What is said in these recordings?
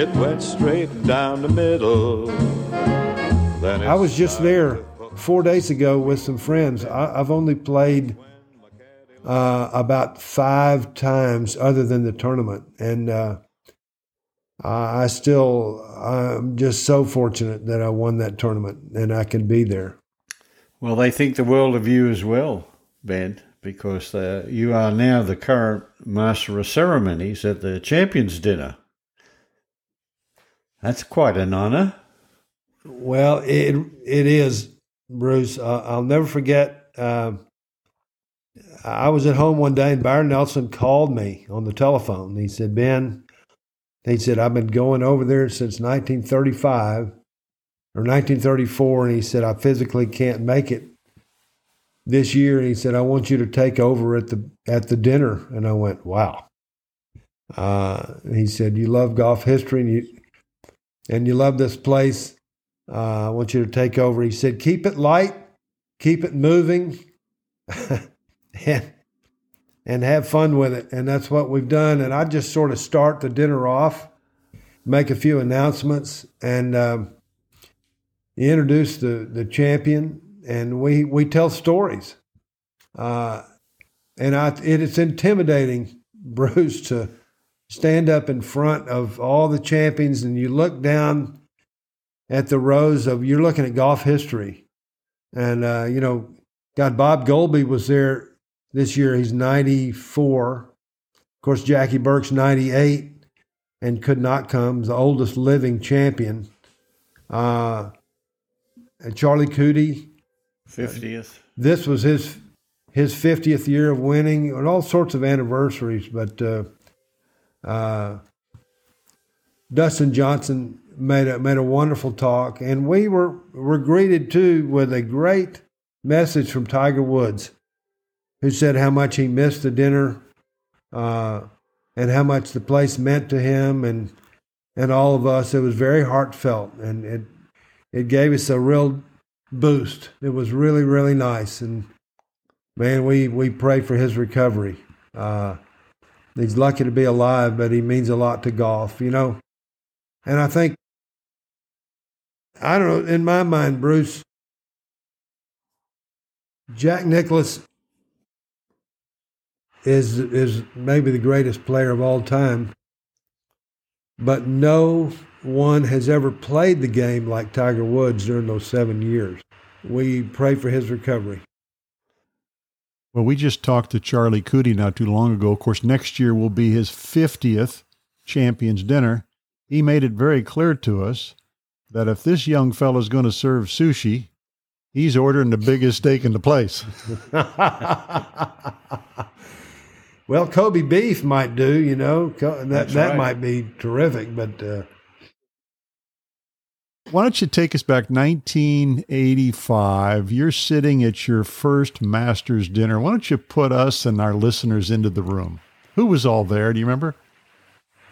It went straight down the middle. Then I was just there four days ago with some friends. I, I've only played uh, about five times other than the tournament. And uh, I I still, I'm just so fortunate that I won that tournament and I can be there. Well, they think the world of you as well, Ben, because uh, you are now the current master of ceremonies at the Champions Dinner. That's quite an honour. Well, it it is, Bruce. Uh, I'll never forget. Uh, I was at home one day, and Byron Nelson called me on the telephone. He said, "Ben," he said, "I've been going over there since 1935 or 1934," and he said, "I physically can't make it this year." And he said, "I want you to take over at the at the dinner." And I went, "Wow." Uh, he said, "You love golf history, and you and you love this place." Uh, I want you to take over. He said, keep it light, keep it moving, and, and have fun with it. And that's what we've done. And I just sort of start the dinner off, make a few announcements, and um, you introduce the, the champion, and we, we tell stories. Uh, and I, it, it's intimidating, Bruce, to stand up in front of all the champions and you look down at the rows of you're looking at golf history, and uh, you know, God, Bob Goalby was there this year. He's 94. Of course, Jackie Burke's 98 and could not come. The oldest living champion. Uh, and Charlie Coody, Fiftieth. this was his his 50th year of winning and all sorts of anniversaries but uh, dustin johnson made a made a wonderful talk and we were were greeted too with a great message from tiger woods who said how much he missed the dinner uh, and how much the place meant to him and and all of us it was very heartfelt and it it gave us a real boost it was really really nice and man, we we pray for his recovery. Uh, he's lucky to be alive, but he means a lot to golf, you know. And I think, I don't know, in my mind, Bruce, Jack Nicklaus is is maybe the greatest player of all time, but no one has ever played the game like Tiger Woods during those seven years. We pray for his recovery. Well, we just talked to Charlie Coody not too long ago. Of course, next year will be his 50th Champions Dinner. He made it very clear to us that if this young fellow's going to serve sushi, he's ordering the biggest steak in the place. well, Kobe beef might do, you know. That That's that might be terrific, but uh, Why don't you take us back 1985? You're sitting at your first Masters dinner. Why don't you put us and our listeners into the room? Who was all there? Do you remember?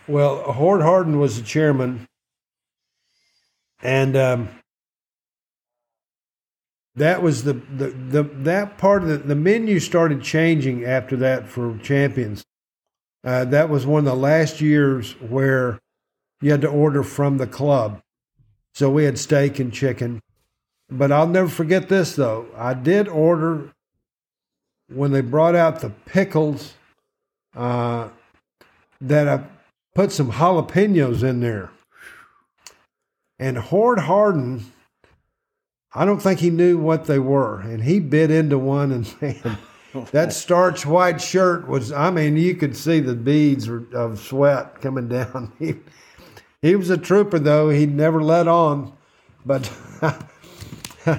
well, Hord Hardin was the chairman, and um, that was the, the the that part of the the menu started changing after that for champions. Uh, that was one of the last years where you had to order from the club. So we had steak and chicken. But I'll never forget this though. I did order when they brought out the pickles uh, that I put some jalapenos in there. And Hord Hardin, I don't think he knew what they were. And he bit into one and man, that starch white shirt was, I mean, you could see the beads of sweat coming down. He, he was a trooper, though. He'd never let on. But,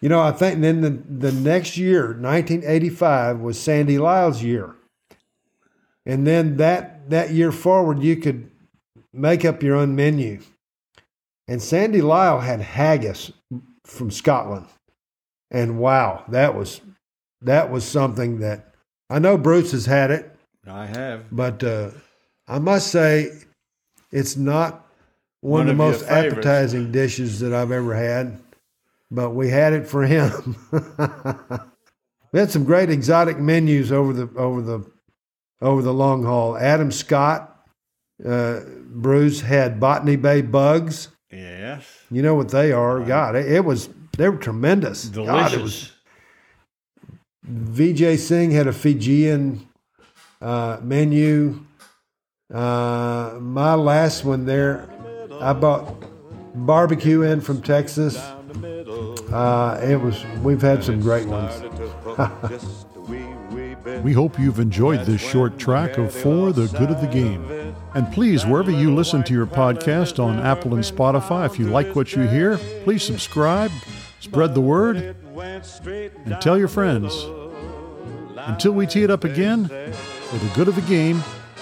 you know, I think then the, the next year, 1985, was Sandy Lyle's year. And then that, that year forward, you could make up your own menu. And Sandy Lyle had haggis from Scotland. And wow, that was that was something that I know Bruce has had it, I have. but uh, I must say it's not one, One of the most appetizing dishes that I've ever had. But we had it for him. we had some great exotic menus over the over the over the long haul. Adam Scott uh, Bruce, had Botany Bay bugs. Yes. You know what they are? God, it, it was they were tremendous. Delicious. God, was. Vijay Singh had a Fijian uh, menu. Uh, my last one there, I bought barbecue in from Texas. Uh, it was. We've had some great ones. We hope you've enjoyed this short track of For the Good of the Game. And please, wherever you listen to your podcast on Apple and Spotify, if you like what you hear, please subscribe, spread the word, and tell your friends. Until we tee it up again, for the good of the game,